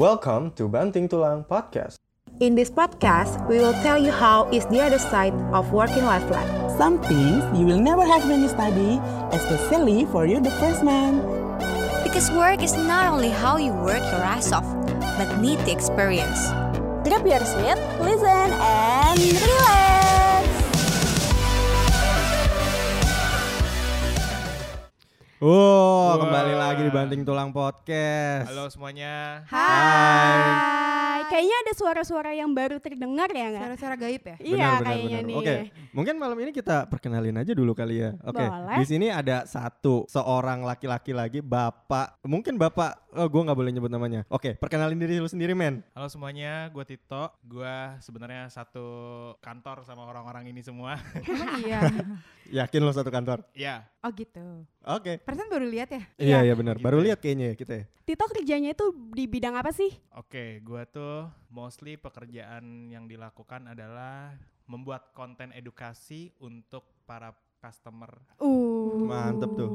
Welcome to Banting Tulang Podcast. In this podcast, we will tell you how is the other side of working life like. Some things you will never have when you study, especially for you the first man. Because work is not only how you work your ass off, but need the experience. Grab your seat, listen, and relax. Oh, kembali lagi di Banting Tulang Podcast. Halo semuanya. Hai. Kayaknya ada suara-suara yang baru terdengar ya nggak? Suara-suara gaib ya? Iya Benar, benar, kayaknya benar. nih. Oke, mungkin malam ini kita perkenalin aja dulu kali ya. Oke, Boleh. di sini ada satu seorang laki-laki lagi, bapak. Mungkin bapak, oh gue nggak boleh nyebut namanya. Oke, perkenalin diri lu sendiri, men. Halo semuanya, gue Tito. Gue sebenarnya satu kantor sama orang-orang ini semua. Iya. Yakin lo satu kantor? Iya. Oh gitu. Oke. Persen baru lihat ya? Iya, iya benar. Gitu Baru ya. lihat kayaknya ya kita ya. Tito kerjanya itu di bidang apa sih? Oke, gue tuh mostly pekerjaan yang dilakukan adalah membuat konten edukasi untuk para customer. Uh. Mantep tuh.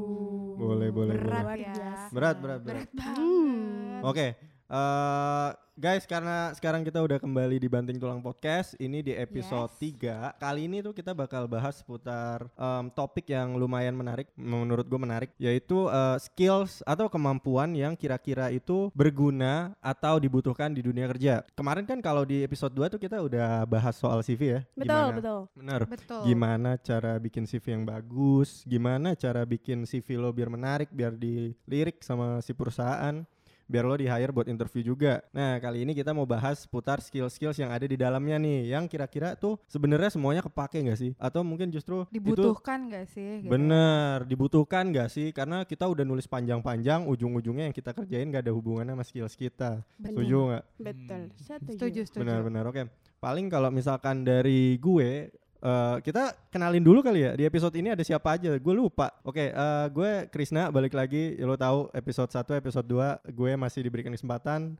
Boleh, boleh, Berat boleh. ya. biasa. Berat, berat, berat. Hmm. Oke, eh, guys karena sekarang kita udah kembali di Banting Tulang Podcast, ini di episode 3. Kali ini tuh kita bakal bahas seputar em, topik yang lumayan menarik, menurut gue menarik, yaitu eh, skills atau kemampuan yang kira-kira itu berguna atau dibutuhkan di dunia kerja. Kemarin kan kalau di episode 2 tuh kita udah bahas soal CV ya. Betul, Gimana- betul. Benar. Betul. Gimana cara bikin CV yang bagus? Gimana cara bikin CV lo biar menarik, biar dilirik sama si perusahaan? Biar lo di hire buat interview juga. Nah kali ini kita mau bahas putar skill-skills yang ada di dalamnya nih, yang kira-kira tuh sebenarnya semuanya kepake nggak sih? Atau mungkin justru itu Dibutuhkan gak sih? Gitu. bener dibutuhkan nggak sih? Karena kita udah nulis panjang-panjang, ujung-ujungnya yang kita kerjain gak ada hubungannya sama skills kita. Betul. Setuju nggak? Betul. Setuju. Setuju, setuju. Benar-benar oke. Paling kalau misalkan dari gue eh, kita kenalin dulu kali ya di episode ini ada siapa aja gue lupa oke eh, gue Krisna balik lagi ya lo tahu episode 1 episode 2 gue masih diberikan kesempatan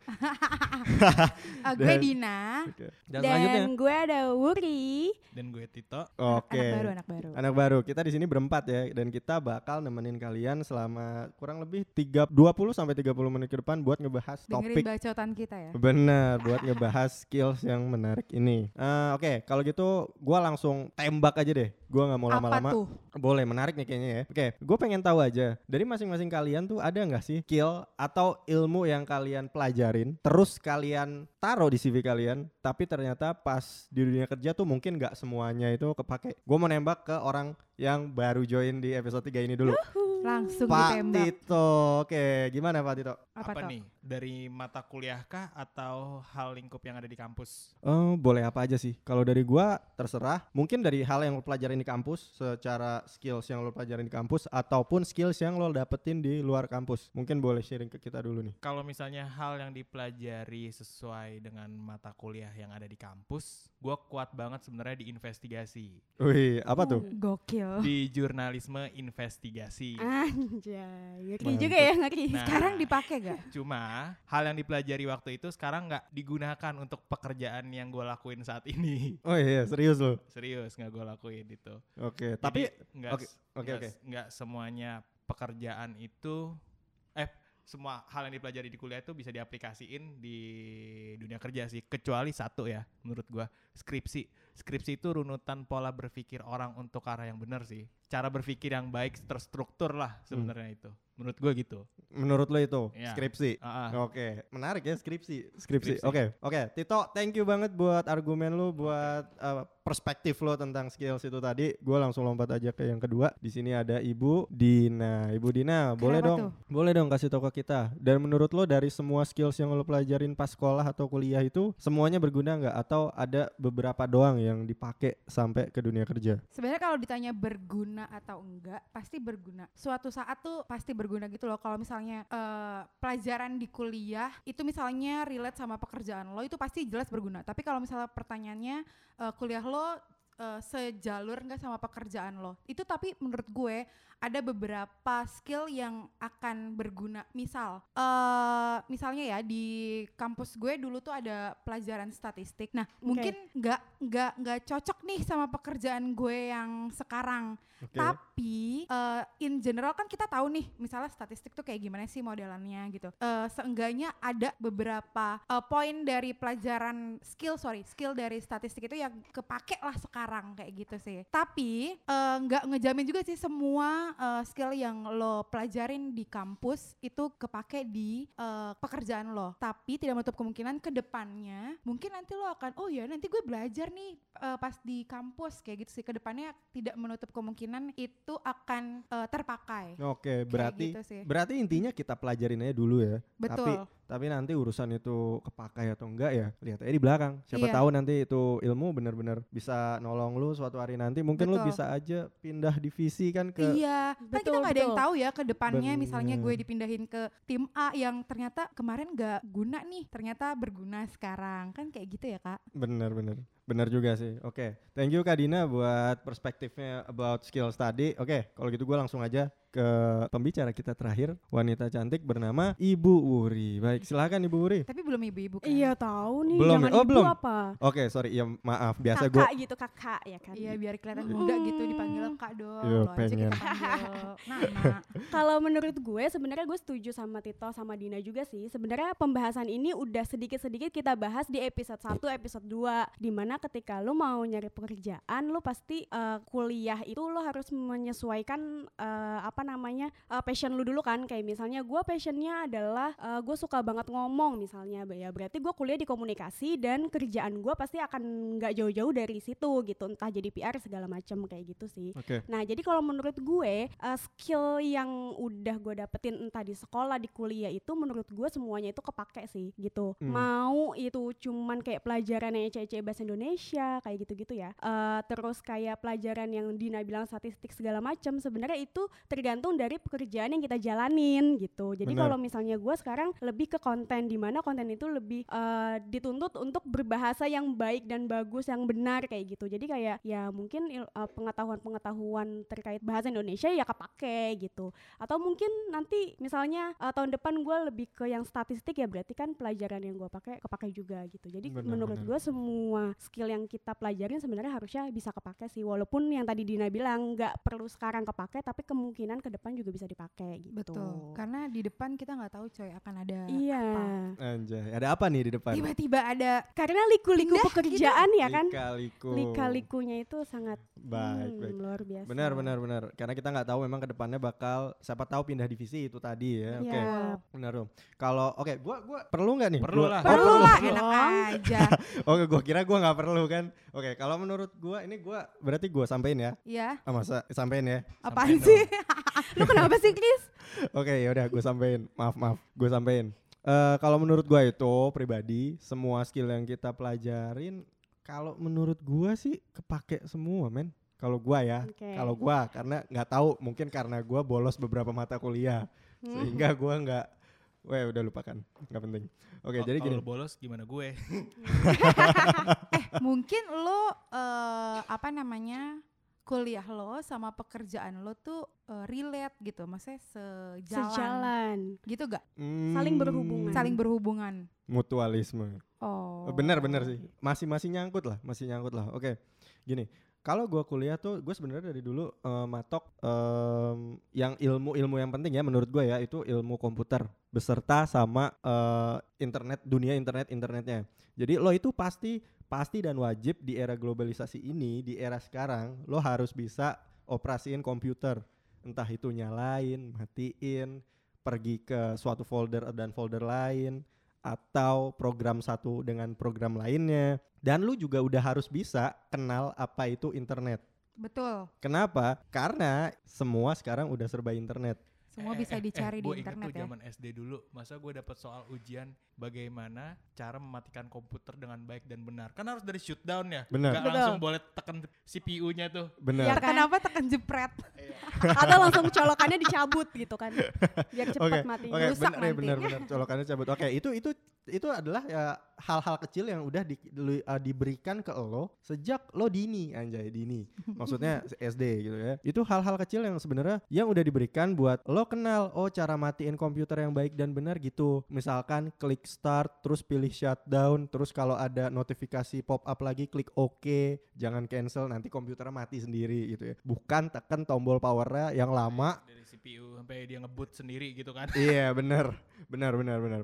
Ah, gue Dan- Dina. Oke. dan, selanjutnya Dan gue ada Wuri. Dan gue Tito. oke Anak baru, anak baru. Anak baru kita di sini berempat ya dan kita bakal nemenin kalian selama kurang lebih 3 20 sampai 30 menit ke depan buat ngebahas Dengerin topik bacotan kita ya. Bener, buat ngebahas skills yang menarik ini. Eh, Oke, kalau gitu gua langsung tembak aja deh. Gua nggak mau lama-lama. Boleh, menarik nih kayaknya ya. Oke, gue pengen tahu aja dari masing-masing kalian tuh ada nggak sih skill atau ilmu yang kalian pelajarin, terus kalian taruh di CV kalian, tapi ternyata pas di dunia kerja tuh mungkin nggak semuanya itu kepake. Gue mau nembak ke orang yang baru join di episode 3 ini dulu. Langsung Pak ditembak. Tito. Oke, gimana Pak Tito? Apa, Apa, nih? Dari mata kuliah kah atau hal lingkup yang ada di kampus? Eh, boleh apa aja sih? Kalau dari gua terserah. Mungkin dari hal yang lo pelajarin di kampus, secara skills yang lo pelajarin di kampus, ataupun skills yang lo dapetin di luar kampus. Mungkin boleh sharing ke kita dulu nih. Kalau misalnya hal yang dipelajari sesuai dengan mata kuliah yang ada di kampus, gue kuat banget sebenarnya di investigasi. Wih, apa tuh? Gokil. Di jurnalisme investigasi. Anjay. Ngeri Mantap. juga ya ngeri. Nah, Sekarang dipakai gak? Cuma hal yang dipelajari waktu itu sekarang nggak digunakan untuk pekerjaan yang gue lakuin saat ini. Oh iya, serius lo. Serius nggak gue lakuin itu. Oke, tapi Jadi, nggak oke, s- oke, nggak oke. s- nggak semuanya pekerjaan itu semua hal yang dipelajari di kuliah itu bisa diaplikasiin di dunia kerja sih kecuali satu ya menurut gua skripsi. Skripsi itu runutan pola berpikir orang untuk arah yang benar sih. Cara berpikir yang baik terstruktur lah sebenarnya itu menurut gua gitu menurut lo itu Iya. skripsi. Ah, ah. Oke, menarik ya skripsi. Skripsi. Oke, oke. Tito, thank you banget buat argumen lu, buat uh, perspektif lo tentang skills itu tadi. Gue langsung lompat aja ke yang kedua. Di sini ada Ibu Dina. Ibu Dina, boleh Kenapa dong, tuh? boleh dong kasih tau ke kita. Dan menurut lo dari semua skills yang lo pelajarin pas sekolah atau kuliah itu semuanya berguna nggak? Atau ada beberapa doang yang dipakai sampai ke dunia kerja? Sebenarnya kalau ditanya berguna atau enggak, pasti berguna. Suatu saat tuh pasti berguna gitu loh. Kalau misalnya eh, pelajaran di kuliah itu misalnya relate sama pekerjaan lo, itu pasti jelas berguna. Tapi kalau misalnya pertanyaannya eh, kuliah lo eh, sejalur nggak sama pekerjaan lo, itu tapi menurut gue ada beberapa skill yang akan berguna. Misal, eh misalnya ya di kampus gue dulu tuh ada pelajaran statistik. Nah, mungkin nggak nggak nggak cocok nih sama pekerjaan gue yang sekarang. Oke. Tapi eh, in general kan kita tahu nih, misalnya statistik tuh kayak gimana sih modelannya gitu. Eh seenggaknya ada beberapa eh, poin dari pelajaran skill, sorry, skill dari statistik itu yang kepake lah sekarang kayak gitu sih. Tapi eh, nggak ngejamin juga sih semua eh, skill yang lo pelajarin di kampus itu kepake di eh, pekerjaan lo. Tapi tidak menutup kemungkinan ke depannya mungkin nanti lo akan oh ya nanti gue belajar nih eh, pas di kampus kayak gitu sih. Ke depannya tidak menutup kemungkinan itu akan eh, terpakai. Oke, berarti gitu sih. berarti intinya kita pelajarin aja dulu ya. Tapi Betul. tapi nanti urusan itu kepakai atau enggak ya lihat aja di belakang. Siapa Iya. tahu nanti itu ilmu benar-benar bisa nolong lu suatu hari nanti. Mungkin lu Betul. bisa aja pindah divisi kan ke Iya, kan kita Betul, nggak ada yang betul. tahu ya ke depannya misalnya gue Bener. dipindahin ke tim A yang ternyata kemarin nggak guna nih, ternyata berguna sekarang. Kan kayak gitu ya, Kak. Bener bener bener juga sih. Oke, thank you Kak Dina buat perspektifnya about skill study. Oke, kalau gitu gue langsung aja ke pembicara kita terakhir, wanita cantik bernama Ibu Wuri. Baik, silakan Ibu Wuri. Tapi belum ibu-ibu kan? Iya tahu nih. Belum jangan ya? Oh, ibu belum. apa? Oke, sorry, ya maaf. Biasa gue kakak gitu kakak ya kan. Iya, biar kelihatan muda gitu dipanggil Kak dong. Iya, Lo pengen. Nana. Kalau menurut gue sebenarnya gue setuju sama Tito sama Dina juga sih. Sebenarnya pembahasan ini udah sedikit-sedikit kita bahas di episode 1, episode 2 di mana ketika lu mau nyari pekerjaan lu pasti eh, kuliah itu lu harus menyesuaikan eh, apa namanya eh, passion lu dulu kan kayak misalnya gue passionnya adalah eh, gue suka banget ngomong misalnya ya berarti gue kuliah di komunikasi dan kerjaan gue pasti akan nggak jauh-jauh dari situ gitu entah jadi PR segala macam kayak gitu sih Oke. Nah, jadi kalau menurut gue uh, skill yang udah gue dapetin entah di sekolah, di kuliah itu menurut gue semuanya itu kepake sih gitu. Hmm. Mau itu cuman kayak pelajaran yang ece bahasa Indonesia kayak gitu-gitu ya. Uh, terus kayak pelajaran yang Dina bilang statistik segala macam sebenarnya itu tergantung dari pekerjaan yang kita jalanin gitu. Jadi kalau misalnya gue sekarang lebih ke konten di mana konten itu lebih uh, dituntut untuk berbahasa yang baik dan bagus yang benar kayak gitu. Jadi kayak ya mungkin uh, pengetahuan-pengetahuan terkait bahasa Indonesia ya kepake gitu. Atau mungkin nanti misalnya uh, tahun depan gue lebih ke yang statistik ya berarti kan pelajaran yang gue pakai kepake juga gitu. Jadi Benar, menurut gue semua skill yang kita pelajarin sebenarnya harusnya bisa kepake sih. Walaupun yang tadi Dina bilang nggak perlu sekarang kepake tapi kemungkinan ke depan juga bisa dipakai gitu. Betul. Karena di depan kita nggak tahu coy akan ada Iya. apa. Anjay, ada apa nih di depan? Tiba-tiba ada Karena liku-liku pekerjaan ya kan. Lika-liku. Lika-likunya itu sangat Baik, hmm, baik. luar biasa. Benar, benar, benar. Karena kita nggak tahu memang ke depannya bakal siapa tahu pindah divisi itu tadi ya. Oke. Iya. Benar dong. Kalau oke, gua gua perlu nggak nih? Perlu Gua- lah. Oh, perlu lah enak aja. Oke, gua kira gua nggak perlu kan. Oke, kalau menurut gua ini gua berarti gua sampein ya. ya, Ah, masa sampein ya. apaan Sampein sih? Lu kenapa sih, Chris? Oke, ya udah gua sampein. Maaf, maaf. Gua sampein. Eh kalau menurut gua itu pribadi semua skill yang kita pelajarin kalau menurut gua sih kepake semua, men. Kalau gua ya, Oke. kalau gua karena nggak tahu mungkin karena gua bolos beberapa mata kuliah Hmm. sehingga gua nggak Weh udah lupakan nggak penting oke jadi gini Kalau bolos gimana gue? eh mungkin lo eh, apa namanya kuliah lo sama pekerjaan lo tuh eh, relate gitu, maksudnya sejalan, Sejalan. gitu gak? Saling Hmm, berhubungan. Saling berhubungan. mutualisme Oh. benar benar sih masih masih nyangkut lah masih nyangkut lah oke gini kalau gua kuliah tuh gue sebenarnya dari dulu eh, matok em, yang ilmu ilmu yang penting ya menurut gue ya itu ilmu komputer beserta sama eh, internet dunia internet internetnya. Jadi lo itu pasti pasti dan wajib di era globalisasi ini di era sekarang lo harus bisa operasiin komputer. Entah itu nyalain matiin pergi ke suatu folder dan folder lain atau program satu dengan program lainnya dan lu juga udah harus bisa kenal apa itu internet. Betul. Kenapa? Karena semua sekarang udah serba internet. Semua Eh, bisa eh, dicari eh, di internet tuh ya. zaman SD dulu, masa gue dapat soal ujian bagaimana cara mematikan komputer dengan baik dan benar. Kan harus dari shutdown ya. Benar. Nggak Betul. langsung boleh tekan CPU-nya tuh. Benar. Ya kan? kenapa tekan jepret? Atau langsung colokannya dicabut gitu kan. Biar cepat mati. oke, rusak benar, ya, nanti. benar, benar, colokannya cabut. Oke, itu itu itu adalah ya hal-hal kecil yang udah di- lu- uh, diberikan ke lo sejak lo dini, anjay dini. Maksudnya SD gitu ya. Itu hal-hal kecil yang sebenarnya yang udah diberikan buat lo kenal oh cara matiin komputer yang baik dan benar gitu. Misalkan klik start, terus pilih shutdown, terus kalau ada notifikasi pop up lagi klik OK, jangan cancel nanti komputernya mati sendiri gitu ya. Bukan tekan tombol powernya yang lama Dari CPU sampai dia ngebut sendiri gitu kan. iya benar benar benar benar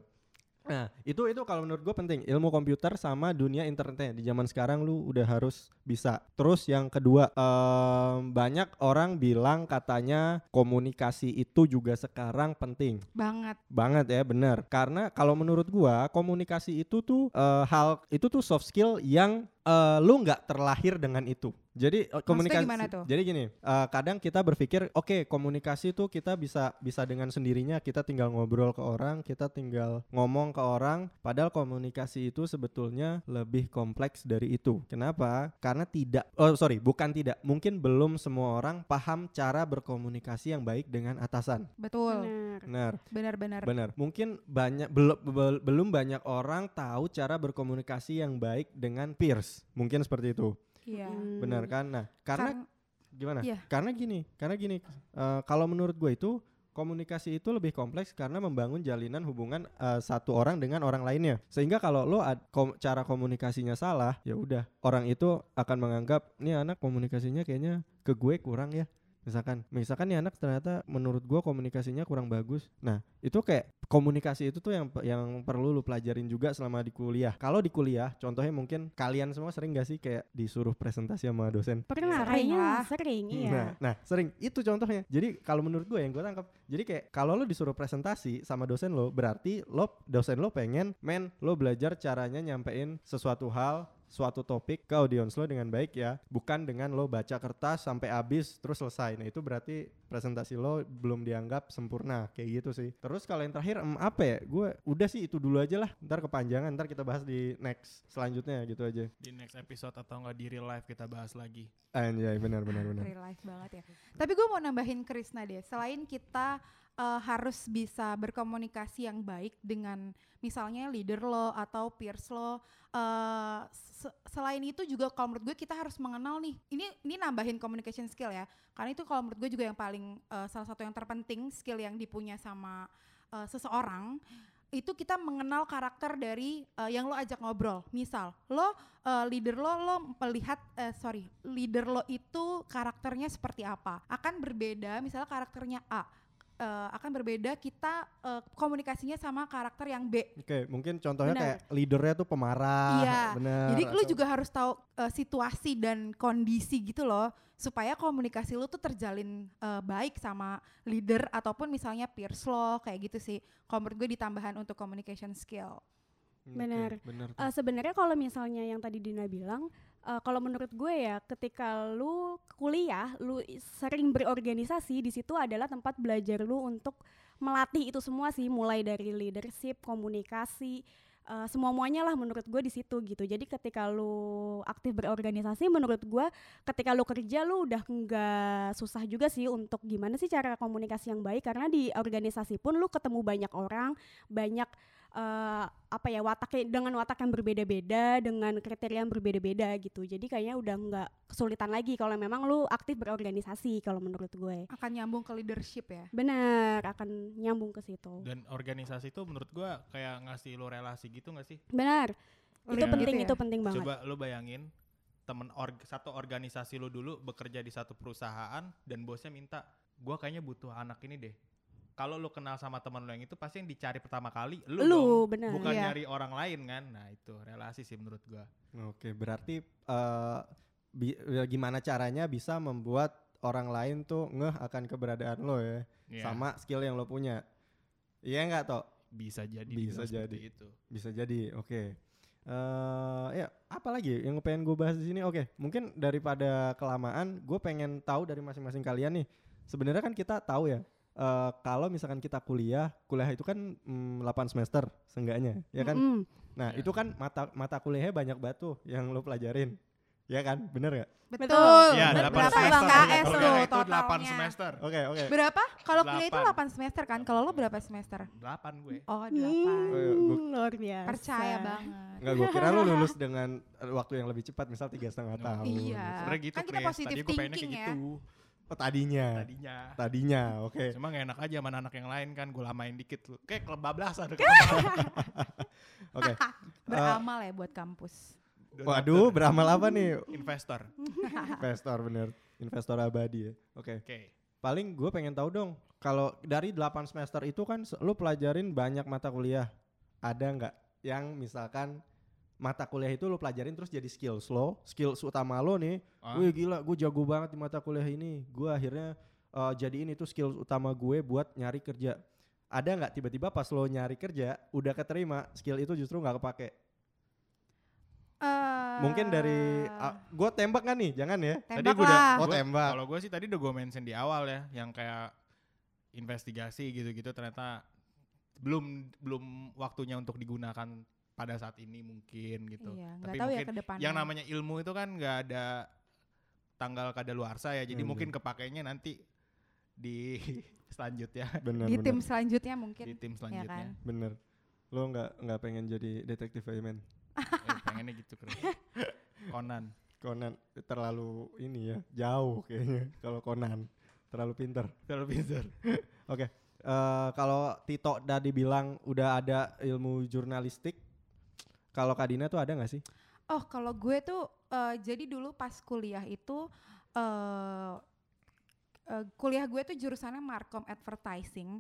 nah itu itu kalau menurut gue penting. Ilmu komputer sama dunia internetnya. Di zaman sekarang lu udah harus bisa. Terus yang kedua em, banyak orang bilang katanya komunikasi itu juga sekarang penting. Banget. banget ya benar karena kalau menurut gua komunikasi itu tuh eh, hal itu tuh soft skill yang eh, lu nggak terlahir dengan itu jadi eh, komunikasi gimana tuh? jadi gini eh, kadang kita berpikir oke komunikasi tuh kita bisa bisa dengan sendirinya kita tinggal ngobrol ke orang kita tinggal ngomong ke orang padahal komunikasi itu sebetulnya lebih kompleks dari itu kenapa karena tidak oh sorry bukan tidak mungkin belum semua orang paham cara berkomunikasi yang baik dengan atasan Betul. Benar. benar Benar-benar. Benar. Mungkin banyak belum bel- belum banyak orang tahu cara berkomunikasi yang baik dengan peers. Mungkin seperti itu. Iya. Hmm. Benar kan? Nah, karena gimana? Iya. Karena gini, karena gini. eh, kalau menurut gue itu komunikasi itu lebih kompleks karena membangun jalinan hubungan eh, satu orang dengan orang lainnya. Sehingga kalau lo ad- kom- cara komunikasinya salah, ya udah orang itu akan menganggap nih anak komunikasinya kayaknya ke gue kurang ya. Misalkan, misalkan nih anak ternyata menurut gua komunikasinya kurang bagus. Nah, itu kayak komunikasi itu tuh yang yang perlu lu pelajarin juga selama di kuliah. Kalau di kuliah, contohnya mungkin kalian semua sering gak sih kayak disuruh presentasi sama dosen? Pernah Sering kayaknya lah. sering iya. Nah, nah sering itu contohnya. Jadi kalau menurut gue yang gue tangkap, jadi kayak kalau lo disuruh presentasi sama dosen lo, berarti lo dosen lo pengen, men lo belajar caranya nyampein sesuatu hal suatu topik ke audiens lo dengan baik ya. Bukan dengan lo baca kertas sampai habis terus selesai. Nah itu berarti presentasi lo belum dianggap sempurna. Kayak gitu sih. Terus kalau yang terakhir em, apa ya? Gue udah sih itu dulu aja lah. Ntar kepanjangan ntar kita bahas di next selanjutnya gitu aja. Di next episode atau enggak di real life kita bahas lagi. anjay benar benar benar. Real life banget ya. Tapi gue mau nambahin Krisna deh. Selain kita eh, harus bisa berkomunikasi yang baik dengan misalnya leader lo atau peers lo. eh, se- selain itu juga kalau menurut gue kita harus mengenal nih. Ini ini nambahin communication skill ya. Karena itu kalau menurut gue juga yang paling eh, salah satu yang terpenting skill yang dipunya sama eh, seseorang itu kita mengenal karakter dari eh, yang lo ajak ngobrol. Misal, lo eh, leader lo lo melihat eh, sorry, leader lo itu karakternya seperti apa? Akan berbeda, misalnya karakternya A. eh, akan berbeda kita eh, komunikasinya sama karakter yang B. Oke, mungkin contohnya Benar. kayak leadernya tuh pemarah, Iya, benar. Jadi lu juga harus tahu eh, situasi dan kondisi gitu loh supaya komunikasi lu tuh terjalin eh, baik sama leader ataupun misalnya peers lo kayak gitu sih. Kalau menurut gue ditambahan untuk communication skill. Benar. benar tuh. Eh, sebenarnya kalau misalnya yang tadi Dina bilang, eh, kalau menurut gue ya, ketika lu kuliah, lu sering berorganisasi di situ adalah tempat belajar lu untuk melatih itu semua sih, mulai dari leadership, komunikasi, eh, semua muanya lah menurut gue di situ gitu. Jadi ketika lu aktif berorganisasi, menurut gue ketika lu kerja lu udah nggak susah juga sih untuk gimana sih cara komunikasi yang baik karena di organisasi pun lu ketemu banyak orang, banyak eh, apa ya wataknya dengan watak yang berbeda-beda dengan kriteria yang berbeda-beda gitu jadi kayaknya udah nggak kesulitan lagi kalau memang lu aktif berorganisasi kalau menurut gue Akan nyambung ke leadership ya. benar akan nyambung ke situ Dan organisasi itu menurut gua kayak ngasih lo relasi gitu gak sih? benar Oh, itu iya. penting Gitu ya? itu penting banget Coba lo bayangin temen org satu organisasi lo dulu bekerja di satu perusahaan dan bosnya minta gua kayaknya butuh anak ini deh. Kalau lo kenal sama teman lo yang itu pasti yang dicari pertama kali lo, Lu, dong, benar. bukan Iya. nyari orang lain kan. Nah, itu relasi sih menurut gua. Oke, berarti eh, bi- ya gimana caranya bisa membuat orang lain tuh ngeh akan keberadaan lo ya, Iya, sama skill yang lo punya. Iya nggak toh? bisa jadi Bisa jadi. itu. Bisa jadi. Oke. eh ya, apa lagi yang pengen gue bahas di sini? Oke, mungkin daripada kelamaan, gue pengen tahu dari masing-masing kalian nih. Sebenarnya kan kita tahu ya, eh, kalau misalkan kita kuliah, kuliah itu kan mm, 8 semester seenggaknya, ya kan? Mm-mm. Nah, Iya. itu kan mata mata kuliahnya banyak batu yang lo pelajarin. Ya kan? Bener gak? Betul. Iya, Ber- 8 berapa semester. SKS Kuliah tuh itu 8 totalnya? semester. Oke, oke. Berapa? Kalau kuliah itu Delapan. 8 semester kan? Kalau lo berapa semester? 8 gue. Oh, 8. Oh, iya, Hmm, luar biasa. Percaya banget. Enggak, gue kira lo lulus dengan waktu yang lebih cepat, misal tiga setengah No. tahun. Iya. Sebenernya gitu, Kan kita pengennya thinking ya. gitu. Oh, tadinya. Tadinya. Tadinya, oke. Cuma gak enak aja sama anak yang lain kan gue lamain dikit tuh. Kayak kelebablasan. Oke. Beramal ya buat kampus. Waduh, beramal apa nih? Investor. Investor bener. Investor abadi ya. Oke. Oke. Paling gue pengen tahu dong, kalau dari 8 semester itu kan lu pelajarin banyak mata kuliah. Ada nggak yang misalkan mata kuliah itu lu pelajarin terus jadi skills lo, skills utama lo nih. Ah. Wih gila, gue jago banget di mata kuliah ini. Gue akhirnya uh, jadiin itu skills utama gue buat nyari kerja. Ada nggak tiba-tiba pas lo nyari kerja udah keterima skill itu justru nggak kepake? Mungkin dari Eh, gue tembak kan nih, jangan ya? Tadi tembak gue udah, lah. Oh, gua- tembak. Kalau gue sih tadi udah gue mention di awal ya, yang kayak investigasi gitu-gitu ternyata belum belum waktunya untuk digunakan pada saat ini mungkin gitu. Iya, Tapi tahu ya mungkin depannya. yang namanya ilmu itu kan nggak ada tanggal kadaluarsa ya, jadi Hmm, mungkin kepakainya nanti di selanjutnya Bener, di bener. tim selanjutnya mungkin. di tim ya selanjutnya. kan? Bener. Lo nggak nggak pengen jadi detektif Ayman? Eh, pengennya gitu Chris. Conan. Conan terlalu ini ya jauh kayaknya kalau Conan terlalu pinter. Kalau pintar. Oke. eh, kalau Tito tadi bilang udah ada ilmu jurnalistik, kalau Kadina tuh ada nggak sih? Oh, kalau gue tuh eh, jadi dulu pas kuliah itu eh eh, kuliah gue tuh jurusannya markom advertising.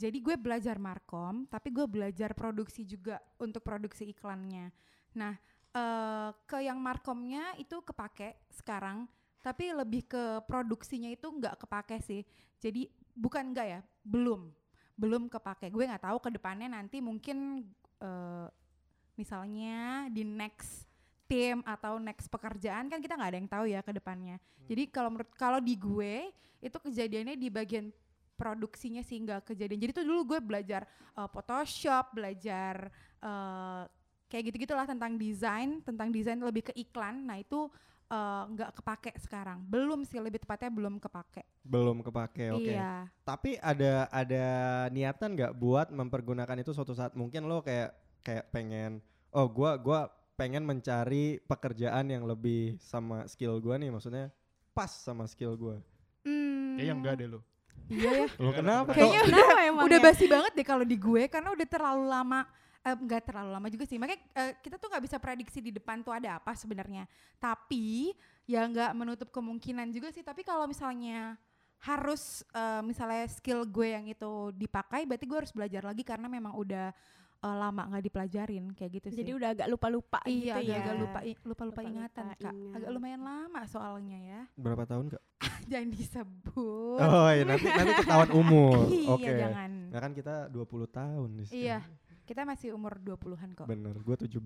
Jadi gue belajar markom, tapi gue belajar produksi juga untuk produksi iklannya. Nah, eh ke yang markomnya itu kepake sekarang, tapi lebih ke produksinya itu nggak kepake sih. Jadi bukan enggak ya, belum, belum kepake. Gue nggak tahu ke depannya nanti mungkin eh misalnya di next tim atau next pekerjaan kan kita nggak ada yang tahu ya ke depannya. Jadi kalau menurut kalau di gue itu kejadiannya di bagian produksinya sih nggak kejadian. Jadi tuh dulu gue belajar uh, Photoshop, belajar uh, kayak gitu-gitulah tentang desain, tentang desain lebih ke iklan. Nah itu uh, nggak kepake sekarang. Belum sih lebih tepatnya belum kepake. Belum kepake, oke. Iya. Tapi ada ada niatan nggak buat mempergunakan itu suatu saat mungkin lo kayak kayak pengen oh gua gua pengen mencari pekerjaan yang lebih sama skill gua nih maksudnya pas sama skill gua. Hmm, Kayaknya enggak deh lu. Iya ya. Lo kenapa Kayaknya Tok? udah emang udah ya? basi banget deh kalau di gue karena udah terlalu lama eh, nggak terlalu lama juga sih makanya eh, kita tuh nggak bisa prediksi di depan tuh ada apa sebenarnya tapi ya nggak menutup kemungkinan juga sih tapi kalau misalnya harus eh, misalnya skill gue yang itu dipakai berarti gue harus belajar lagi karena memang udah eh, lama nggak dipelajarin kayak gitu sih Jadi udah agak lupa-lupa iya gitu ya. agak lupa lupa lupa Lupa-lupa ingatan kak ingat. agak lumayan lama soalnya ya Berapa tahun kak? jangan disebut Oh iya nanti nanti ketahuan umur. iya Oke. jangan Nah kan kita 20 tahun di sini. iya kita masih umur 20-an kok Bener, gue 17.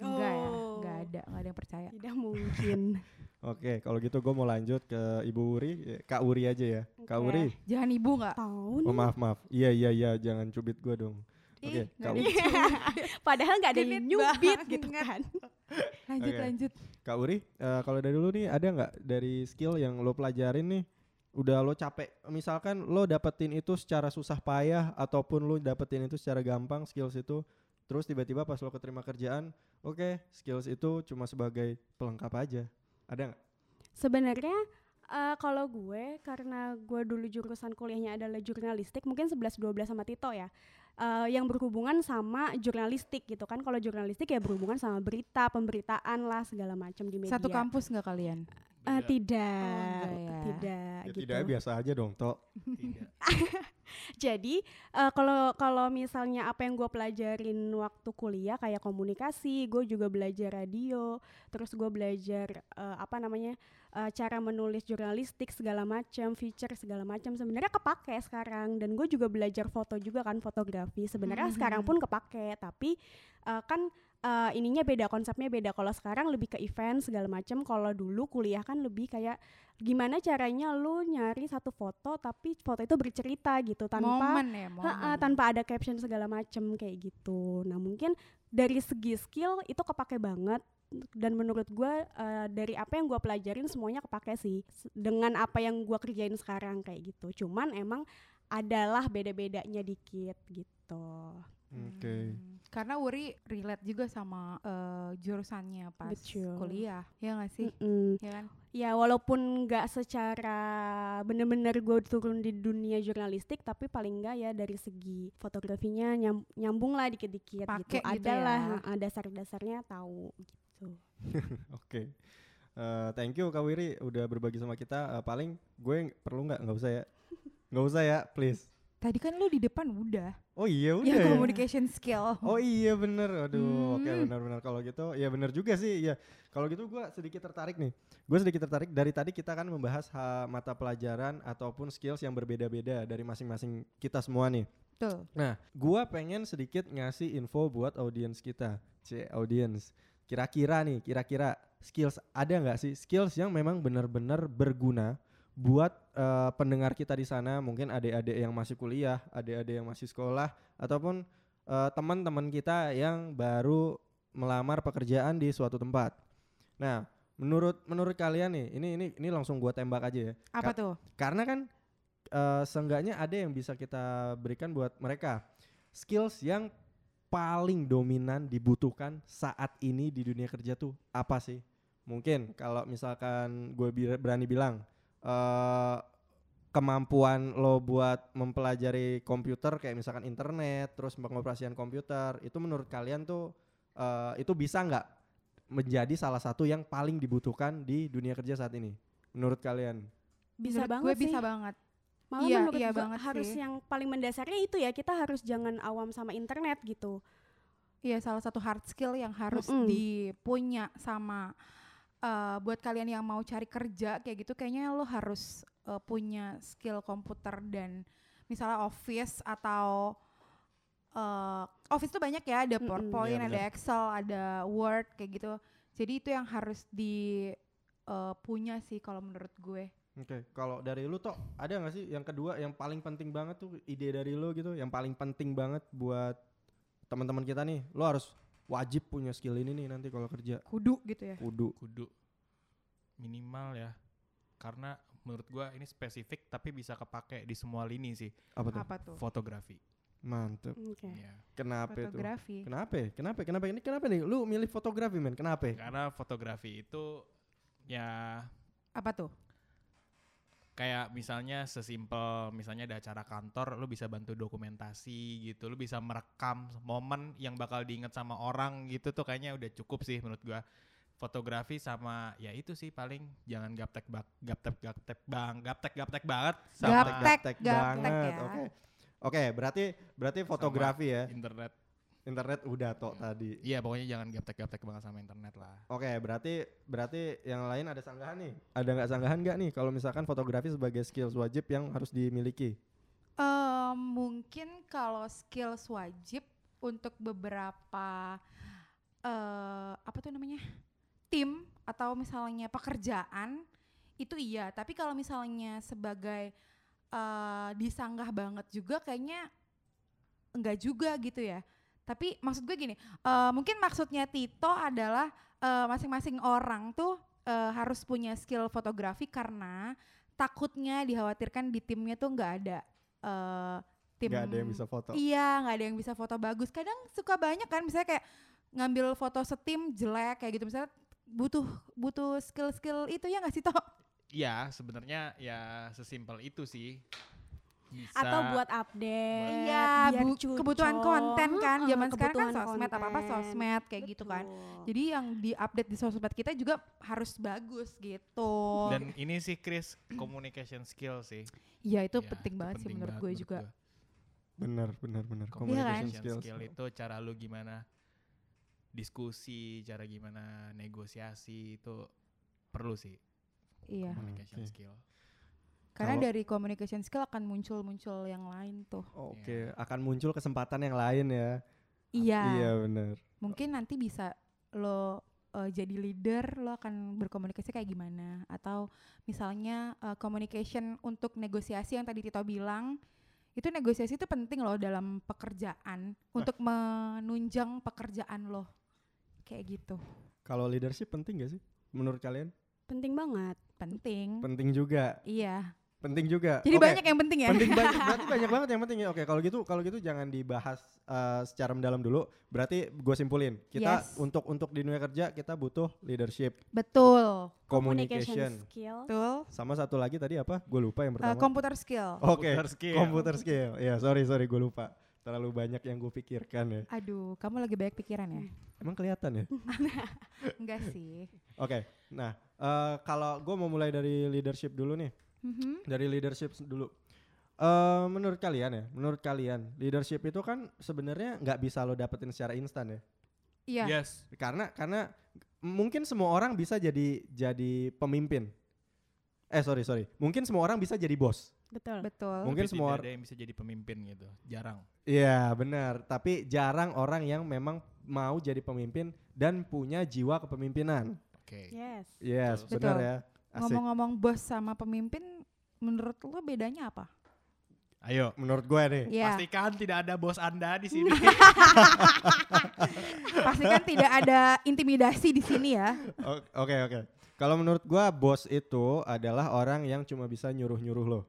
Enggak ya, Oh. enggak ada, enggak ada yang percaya. Tidak mungkin. Oke, kalau gitu gue mau lanjut ke Ibu Uri, Ya, Kak Uri aja ya. Kak Oke. Uri, Jangan ibu enggak? Tahu oh maaf maaf. Iya iya iya, jangan cubit gue dong. Oke, nggak Uri. Padahal nggak ada nyubit banget. gitu kan. Lanjut Oke. lanjut. Kak Uri, eh, kalau dari dulu nih ada nggak dari skill yang lo pelajarin nih udah lo capek misalkan lo dapetin itu secara susah payah ataupun lo dapetin itu secara gampang skills itu terus tiba-tiba pas lo keterima kerjaan oke skills itu cuma sebagai pelengkap aja ada nggak Sebenarnya eh, kalau gue karena gue dulu jurusan kuliahnya adalah jurnalistik, mungkin 11 12 sama Tito ya. Eh, yang berhubungan sama jurnalistik gitu kan. Kalau jurnalistik ya berhubungan sama berita, pemberitaan lah segala macam di media. Satu kampus enggak kalian? Eh, tidak. Oh, enggak ya. Tidak ya gitu. tidak biasa aja dong tok Tidak. Jadi eh, kalau kalau misalnya apa yang gue pelajarin waktu kuliah kayak komunikasi, gue juga belajar radio, terus gue belajar eh, apa namanya eh, cara menulis jurnalistik segala macam, feature segala macam. Sebenarnya kepake sekarang dan gue juga belajar foto juga kan fotografi. Sebenarnya Mhm. sekarang pun kepake, tapi eh, kan eh, ininya beda konsepnya beda kalau sekarang lebih ke event segala macam kalau dulu kuliah kan lebih kayak gimana caranya lu nyari satu foto tapi foto itu bercerita gitu tanpa ya momen Ha-ha, tanpa ada caption segala macem kayak gitu. Nah mungkin dari segi skill itu kepake banget dan menurut gue eh, dari apa yang gue pelajarin semuanya kepake sih dengan apa yang gue kerjain sekarang kayak gitu. Cuman emang adalah beda-bedanya dikit gitu. Oke. Hmm, Karena Wuri relate juga sama eh, jurusannya pas Betul. kuliah, ya nggak sih? Mm-mm. Ya kan? Ya walaupun nggak secara bener-bener gue turun di dunia jurnalistik, tapi paling nggak ya dari segi fotografinya nyam- nyambung lah dikit-dikit gitu. gitu Adalah ya. ha, dasar-dasarnya tahu gitu. Oke. Eh, thank you Kak Wiri udah berbagi sama kita. Eh, paling gue perlu nggak? Nggak usah ya. Nggak usah ya, please. Tadi kan lu di depan udah, Oh iya udah ya ya. communication skill. Oh iya bener, aduh, oke Hmm. benar-benar kalau gitu, ya bener juga sih, ya kalau gitu gue sedikit tertarik nih, gue sedikit tertarik dari tadi kita kan membahas ha, mata pelajaran ataupun skills yang berbeda-beda dari masing-masing kita semua nih. Betul. Nah, gue pengen sedikit ngasih info buat audiens kita, c audiens. Kira-kira nih, kira-kira skills ada nggak sih skills yang memang benar-benar berguna buat eh, pendengar kita di sana, mungkin adik-adik yang masih kuliah, adik-adik yang masih sekolah, ataupun eh, teman-teman kita yang baru melamar pekerjaan di suatu tempat. Nah, menurut menurut kalian nih, ini ini ini langsung gua tembak aja ya. Apa Ka- tuh? karena kan eh, seenggaknya ada yang bisa kita berikan buat mereka skills yang paling dominan dibutuhkan saat ini di dunia kerja tuh apa sih? Mungkin kalau misalkan gue berani bilang eh kemampuan lo buat mempelajari komputer kayak misalkan internet, terus pengoperasian komputer, itu menurut kalian tuh eh, itu bisa nggak menjadi salah satu yang paling dibutuhkan di dunia kerja saat ini? Menurut kalian? Bisa Menurut banget gue sih. bisa banget. Malah Iya, menurut iya gua banget harus sih. yang paling mendasarnya itu ya kita harus jangan awam sama internet gitu. Iya salah satu hard skill yang harus Mm-mm. dipunya sama eh, buat kalian yang mau cari kerja kayak gitu kayaknya lo harus eh, punya skill komputer dan misalnya office atau eh, office tuh banyak ya ada. PowerPoint, Iya, ada benar. Excel, ada Word kayak gitu. Jadi itu yang harus di eh, punya sih kalau menurut gue. Oke, kalau dari lu toh ada nggak sih yang kedua yang paling penting banget tuh ide dari lu gitu, yang paling penting banget buat teman-teman kita nih, lo harus wajib punya skill ini nih nanti kalau kerja. Kudu gitu ya. Kudu. kudu minimal ya karena menurut gua ini spesifik tapi bisa kepake di semua lini sih Apa tuh? Apa tuh? fotografi Mantep. Oke. ya Kenapa itu? Fotografi. Kenapa? Kenapa? Kenapa ini? Kenapa nih? Lu milih fotografi men? Kenapa? karena fotografi itu ya Apa tuh? Kayak misalnya sesimpel misalnya ada acara kantor lu bisa bantu dokumentasi gitu lu bisa merekam momen yang bakal diinget sama orang gitu tuh kayaknya udah cukup sih menurut gua fotografi sama ya itu sih paling jangan gaptek bak gaptek gaptek bang gaptek gaptek banget sama Gaptek, Gaptek gaptek banget. ya. Oke. Oke, berarti berarti fotografi ya. internet Internet udah tok tadi. iya pokoknya jangan gaptek gaptek banget sama internet lah Oke, berarti berarti yang lain ada sanggahan nih. Ada nggak sanggahan nggak nih kalau misalkan fotografi sebagai skills wajib yang harus dimiliki? Eh, mungkin kalau skills wajib untuk beberapa eh apa tuh namanya tim atau misalnya pekerjaan itu iya tapi kalau misalnya sebagai eh disanggah banget juga kayaknya enggak juga gitu ya tapi maksud gue gini eh mungkin maksudnya Tito adalah eh, masing-masing orang tuh eh, harus punya skill fotografi karena takutnya dikhawatirkan di timnya tuh nggak ada eh tim Nggak ada yang bisa foto. Iya, nggak ada yang bisa foto bagus. Kadang suka banyak kan, misalnya kayak ngambil foto setim jelek kayak gitu. Misalnya butuh butuh skill-skill itu ya nggak sih toh? iya sebenarnya ya sesimpel itu sih bisa Atau buat update. Iya, biar bu- cucok. kebutuhan konten kan. Zaman sekarang kan sosmed apa apa sosmed kayak gitu kan. Betul. Jadi yang di-update di sosmed kita juga harus bagus gitu. dan ini sih Chris communication skill sih Iya, itu Ya, penting itu banget sih penting menurut banget gue menurut juga. gua. Bener, bener, bener. Iya kan? Communication Communication skills. skill itu cara lu gimana diskusi, cara gimana negosiasi itu perlu sih Iya. communication Oke. skill. Karena Kalau- dari communication skill akan muncul-muncul yang lain tuh. Oke, akan muncul kesempatan yang lain ya. Iya. Iya benar. Mungkin nanti bisa lo eh, jadi leader, lo akan berkomunikasi kayak gimana? Atau misalnya eh, communication untuk negosiasi yang tadi Tito bilang, itu negosiasi itu penting loh dalam pekerjaan untuk menunjang pekerjaan lo. Kayak gitu. Kalau leadership penting gak sih menurut kalian? Penting banget. Penting. Penting juga. Iya. Penting juga. Jadi Oke. banyak yang penting ya. Penting banyak, berarti banyak banget yang penting ya. Oke, kalau gitu kalau gitu jangan dibahas eh, secara mendalam dulu. Berarti gue simpulin, kita Yes. untuk untuk di dunia kerja kita butuh leadership, Betul. communication, skill. Betul. sama satu lagi tadi apa? Gue lupa yang Eh, pertama. computer skill. Oke, Computer skill. computer skill. Ya, sorry sorry gue lupa. Terlalu banyak yang gue pikirkan ya. Aduh, kamu lagi banyak pikiran ya? Emang kelihatan ya? Enggak sih. Oke, nah eh, kalau gue mau mulai dari leadership dulu nih, Mhm. dari leadership dulu. Eh menurut kalian ya, menurut kalian leadership itu kan sebenarnya nggak bisa lo dapetin secara instan ya, Iya. Yes. karena karena mungkin semua orang bisa jadi jadi pemimpin. Eh sorry sorry, mungkin semua orang bisa jadi bos. Betul. Betul. Mungkin Tapi semua tidak ada yang bisa jadi pemimpin gitu. Jarang. Iya benar, tapi jarang orang yang memang mau jadi pemimpin dan punya jiwa kepemimpinan. Oke. Yes. Yes, Betul. benar ya. Ngomong-ngomong bos sama pemimpin, menurut lo bedanya apa? Ayo. Menurut gue nih. Iya. Pastikan tidak ada bos Anda di sini. Pastikan tidak ada intimidasi di sini ya. Oke oke. Kalau menurut gua bos itu adalah orang yang cuma bisa nyuruh-nyuruh lo.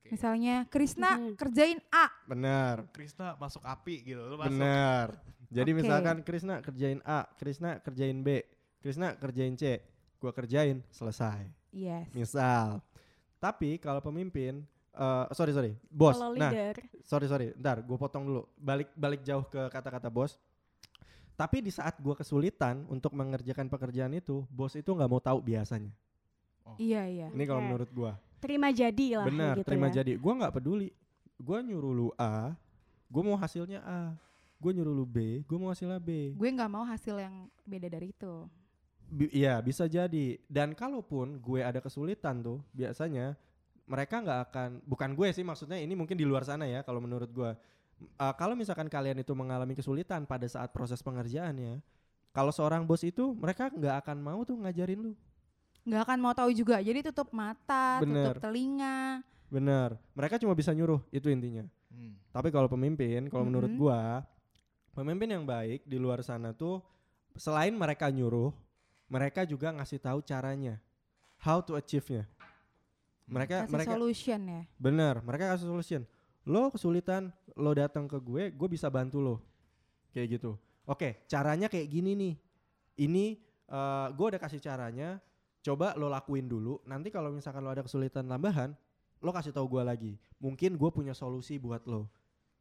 Oke. Misalnya, Krisna kerjain A. Benar. Krisna masuk api gitu. Lu masuk. Benar. Jadi Oke. misalkan Krisna kerjain A, Krisna kerjain B, Krisna kerjain C, gua kerjain selesai. Yes. Misal. Tapi kalau pemimpin eh sorry sorry, bos. Kalau Nah, leader. sorry sorry, ntar gue potong dulu. Balik balik jauh ke kata-kata bos. Tapi di saat gua kesulitan untuk mengerjakan pekerjaan itu, bos itu nggak mau tahu biasanya. Iya, iya. Ini kalau Oke. menurut gua. Terima jadi lah. Benar, gitu terima ya. jadi. Gua nggak peduli. Gua nyuruh lu A, gua mau hasilnya A. Gua nyuruh lu B, gua mau hasilnya B. Gue nggak mau hasil yang beda dari itu. Iya, bisa jadi. Dan kalaupun gue ada kesulitan tuh, biasanya mereka nggak akan bukan gue sih maksudnya ini mungkin di luar sana ya kalau menurut gua. Uh, kalau misalkan kalian itu mengalami kesulitan pada saat proses pengerjaannya, kalau seorang bos itu mereka nggak akan mau tuh ngajarin lu. Nggak akan mau tahu juga. Jadi tutup mata, Bener. tutup telinga. Bener, mereka cuma bisa nyuruh itu intinya. Hmm. Tapi kalau pemimpin, kalau menurut Mhm. gua, pemimpin yang baik di luar sana tuh selain mereka nyuruh, mereka juga ngasih tahu caranya, how to achieve-nya. Mereka Kasih mereka solution ya. benar, mereka kasih solution. Lo kesulitan, lo datang ke gue, gue bisa bantu lo. Kayak gitu. Oke, caranya kayak gini nih. Ini eh gue udah kasih caranya, coba lo lakuin dulu. Nanti kalau misalkan lo ada kesulitan tambahan, lo kasih tahu gue lagi. Mungkin gue punya solusi buat lo.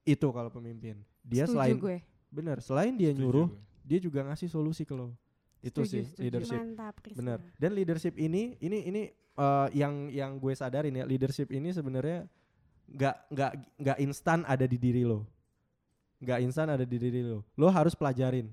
Itu kalau pemimpin. Dia Setuju selain gue. bener, selain dia Setuju nyuruh, gue. dia juga ngasih solusi ke lo. Itu Setuju, sih setuju. leadership. Mantap. Bener. Dan leadership ini, ini, ini eh, yang yang gue sadarin ya, leadership ini sebenarnya nggak nggak nggak instan ada di diri lo. Nggak instan ada di diri lo. Lo harus pelajarin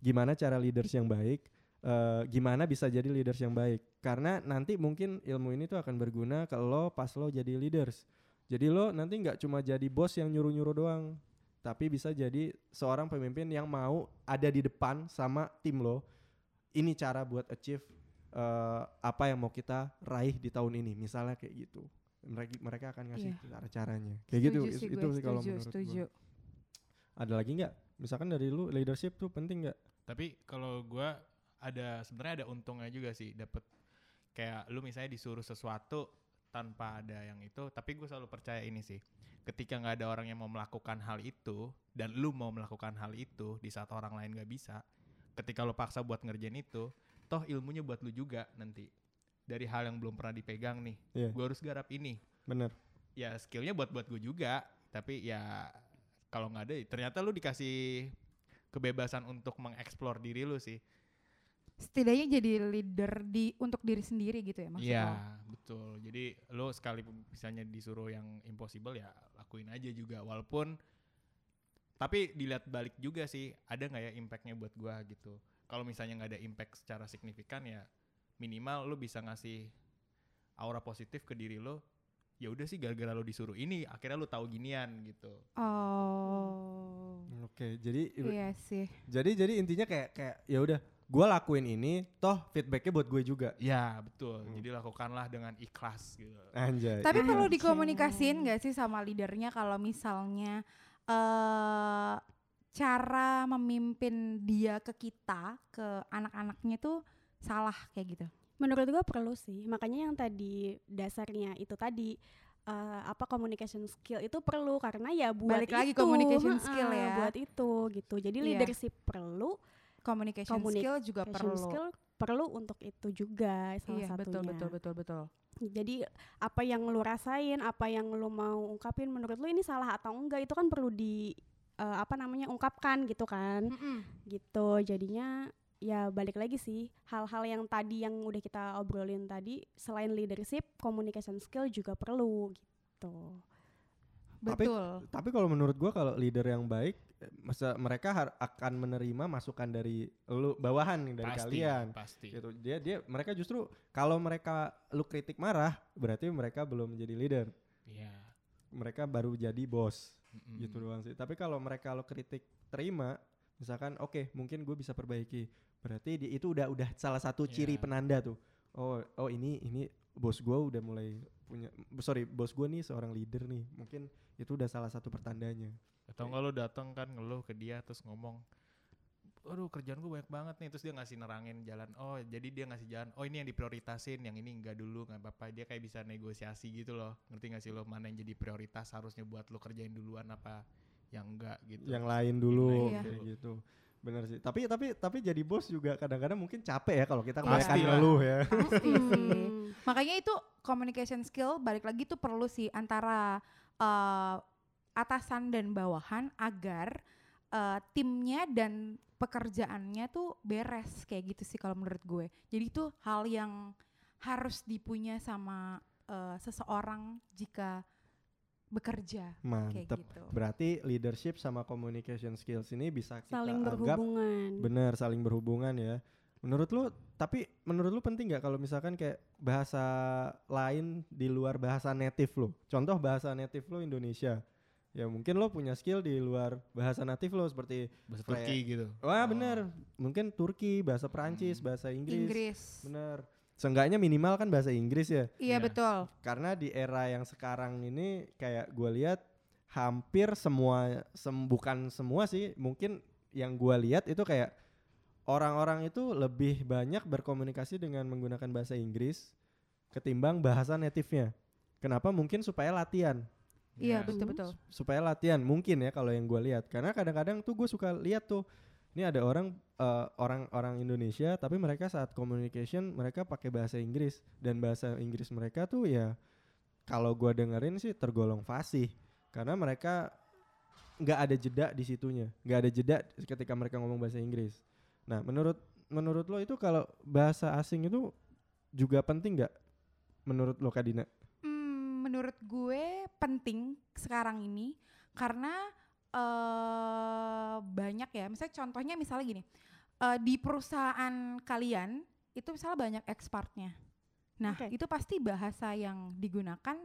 gimana cara leaders yang baik, eh, gimana bisa jadi leaders yang baik. Karena nanti mungkin ilmu ini tuh akan berguna ke lo pas lo jadi leaders. Jadi lo nanti nggak cuma jadi bos yang nyuruh-nyuruh doang, tapi bisa jadi seorang pemimpin yang mau ada di depan sama tim lo. Ini cara buat achieve eh, apa yang mau kita raih di tahun ini. Misalnya kayak gitu. Mereka mereka akan ngasih Iya. cara-caranya. Kayak gitu. Setuju Itu, sih itu gue, sih kalau setuju, menurut setuju. gua. Ada lagi nggak? Misalkan dari lu leadership tuh penting nggak? Tapi kalau gua ada sebenarnya ada untungnya juga sih dapet kayak lu misalnya disuruh sesuatu tanpa ada yang itu tapi gue selalu percaya ini sih ketika nggak ada orang yang mau melakukan hal itu dan lu mau melakukan hal itu di saat orang lain nggak bisa ketika lu paksa buat ngerjain itu toh ilmunya buat lu juga nanti dari hal yang belum pernah dipegang nih Iya. gue harus garap ini Bener. ya skillnya buat buat gue juga tapi ya kalau nggak ada ternyata lu dikasih kebebasan untuk mengeksplor diri lu sih Setidaknya jadi leader di untuk diri sendiri gitu ya maksud Iya, lo? betul. Jadi lo sekali misalnya disuruh yang impossible ya lakuin aja juga walaupun tapi dilihat balik juga sih ada nggak ya impactnya buat gua gitu. Kalau misalnya nggak ada impact secara signifikan ya minimal lo bisa ngasih aura positif ke diri lo. Ya udah sih gara-gara lo disuruh ini akhirnya lo tahu ginian gitu. Oh. Oke, jadi Iya sih. jadi jadi intinya kayak kayak ya udah gue lakuin ini toh feedbacknya buat gue juga Ya betul. Hmm. Jadi lakukanlah dengan ikhlas gitu. anjay Tapi perlu Anjay. dikomunikasiin gak sih sama leadernya kalau misalnya eh cara memimpin dia ke kita, ke anak-anaknya tuh salah kayak gitu. Menurut gua perlu sih. Makanya yang tadi dasarnya itu tadi eh, apa communication skill itu perlu karena ya buat Balik lagi itu, communication heeh, skill ya. Buat itu gitu. Jadi Iya. leadership perlu, Communication Communication skill juga perlu. skill perlu untuk itu juga salah Iya, satunya. betul betul betul betul. Jadi apa yang lu rasain, apa yang lu mau ungkapin menurut lu ini salah atau enggak itu kan perlu di eh, apa namanya ungkapkan gitu kan. Gitu. Jadinya ya balik lagi sih hal-hal yang tadi yang udah kita obrolin tadi selain leadership, communication skill juga perlu gitu. Tapi- Betul. tapi kalau menurut gue kalau leader yang baik masa mereka har- akan menerima masukan dari lu bawahan dari pasti, kalian Pasti. gitu dia dia mereka justru kalau mereka lu kritik marah berarti mereka belum menjadi leader Iya. mereka baru jadi bos Mm-mm. gitu doang sih tapi kalau mereka lo kritik terima misalkan oke mungkin gue bisa perbaiki berarti di, itu udah udah salah satu ciri Iya. penanda tuh oh oh ini ini bos gue udah mulai punya sorry bos gue nih seorang leader nih. Mungkin itu udah salah satu pertandanya. Atau enggak lu datang kan ngeluh ke dia terus ngomong Aduh kerjaan gue banyak banget nih. Terus dia ngasih nerangin jalan Oh jadi dia ngasih jalan Oh ini yang diprioritasin Yang ini enggak dulu nggak apa-apa. Dia kayak bisa negosiasi gitu loh. Ngerti gak sih lo Mana yang jadi prioritas Harusnya buat lo kerjain duluan apa Yang enggak gitu? Yang lain dulu lain kayak gitu. Bener sih. Tapi tapi tapi jadi bos juga kadang-kadang mungkin capek ya kalau kita kebanyakan ngeluh ya. Pasti sih. Hmm. Makanya itu communication skill balik lagi tuh perlu sih antara eh, atasan dan bawahan agar eh, timnya dan pekerjaannya tuh beres kayak gitu sih kalau menurut gue. Jadi itu hal yang harus dipunya sama eh, seseorang jika bekerja kayak mantep gitu. berarti leadership sama communication skills ini bisa kita Saling anggap berhubungan. Bener, saling berhubungan ya. Menurut lu, tapi menurut lu penting nggak kalau misalkan kayak bahasa lain di luar bahasa native lu? Contoh bahasa native lu Indonesia. Ya mungkin lo punya skill di luar bahasa native lo seperti Bahasa Kayak- Turki gitu wah Oh. bener, mungkin Turki, bahasa Perancis, Hmm. bahasa Inggris. Inggris. Bener. Seenggaknya minimal kan bahasa Inggris ya. Iya Iya. betul. Karena di era yang sekarang ini kayak gue lihat hampir semua sem- bukan semua sih, mungkin yang gue lihat itu kayak orang-orang itu lebih banyak berkomunikasi dengan menggunakan bahasa Inggris ketimbang bahasa native-nya. Kenapa? Mungkin supaya latihan, Iya Ya. betul betul. supaya latihan mungkin ya kalau yang gue lihat. Karena kadang-kadang tuh gue suka lihat tuh, ini ada orang eh, orang-orang Indonesia tapi mereka saat communication mereka pakai bahasa Inggris dan bahasa Inggris mereka tuh ya kalau gue dengerin sih tergolong fasih karena mereka nggak ada jeda di situnya, nggak ada jeda ketika mereka ngomong bahasa Inggris. Nah menurut menurut lo itu kalau bahasa asing itu juga penting nggak? Menurut lo Kadina? Hmm, menurut gue penting sekarang ini karena eh banyak ya. Misalnya contohnya misalnya gini, eh, di perusahaan kalian itu misalnya banyak ekspornya. Nah Oke. itu pasti bahasa yang digunakan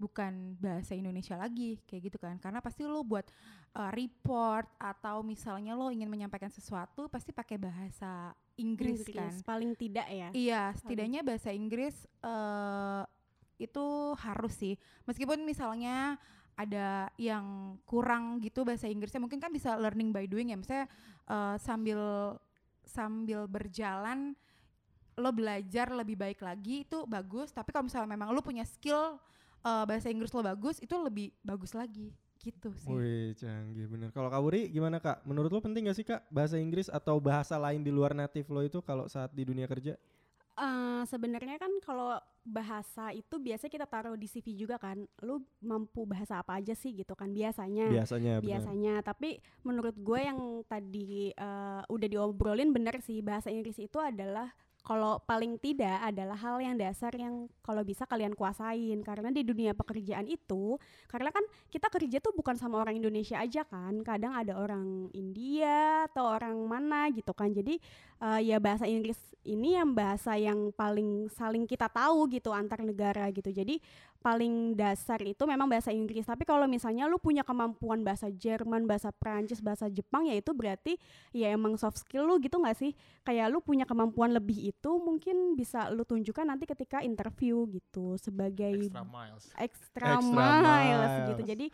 bukan bahasa Indonesia lagi kayak gitu kan karena pasti lo buat eh, report atau misalnya lo ingin menyampaikan sesuatu pasti pakai bahasa Inggris, kan paling tidak ya. Iya, setidaknya bahasa Inggris eh itu harus sih. Meskipun misalnya ada yang kurang gitu bahasa Inggrisnya, mungkin kan bisa learning by doing ya. Misalnya eh, sambil sambil berjalan lo belajar lebih baik lagi itu bagus. Tapi kalau misalnya memang lo punya skill eh, bahasa Inggris lo bagus, itu lebih bagus lagi gitu sih. Wih canggih bener. Kalau Kak Wuri gimana Kak? Menurut lo penting gak sih Kak bahasa Inggris atau bahasa lain di luar native lo itu kalau saat di dunia kerja? Eh, sebenarnya kan kalau bahasa itu biasanya kita taruh di CV juga kan. Lu mampu bahasa apa aja sih gitu kan biasanya. Biasanya bener. biasanya tapi menurut gue yang tadi eh, udah diobrolin bener sih bahasa Inggris itu adalah kalau paling tidak adalah hal yang dasar yang kalau bisa kalian kuasain. Karena di dunia pekerjaan itu karena kan kita kerja tuh bukan sama orang Indonesia aja kan. Kadang ada orang India atau orang mana gitu kan. Jadi eh, ya bahasa Inggris ini yang bahasa yang paling saling kita tahu gitu antar negara gitu. Jadi paling dasar itu memang bahasa Inggris. Tapi kalau misalnya lu punya kemampuan bahasa Jerman, bahasa Prancis, bahasa Jepang ya itu berarti ya emang soft skill lu gitu nggak sih? Kayak lu punya kemampuan lebih itu mungkin bisa lu tunjukkan nanti ketika interview gitu sebagai Extra miles. extra, Extra miles, miles. gitu. Jadi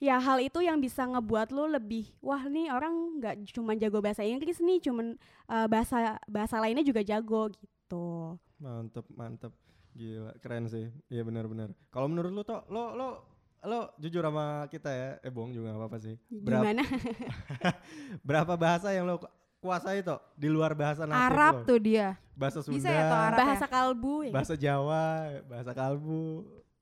ya hal itu yang bisa ngebuat lu lebih wah nih orang nggak cuma jago bahasa Inggris nih, cuman eh, bahasa bahasa lainnya juga jago gitu. Mantep, mantep. Gila, keren sih. Iya benar-benar. Kalau menurut lu toh, lo lo lo jujur sama kita ya. Eh bohong juga gak apa-apa sih. Berapa, Gimana? berapa bahasa yang lo ku- kuasai toh di luar bahasa Arab lo? tuh dia. Bahasa Sunda, Bisa ya toh Arab bahasa kalbu ya. bahasa Jawa, bahasa kalbu.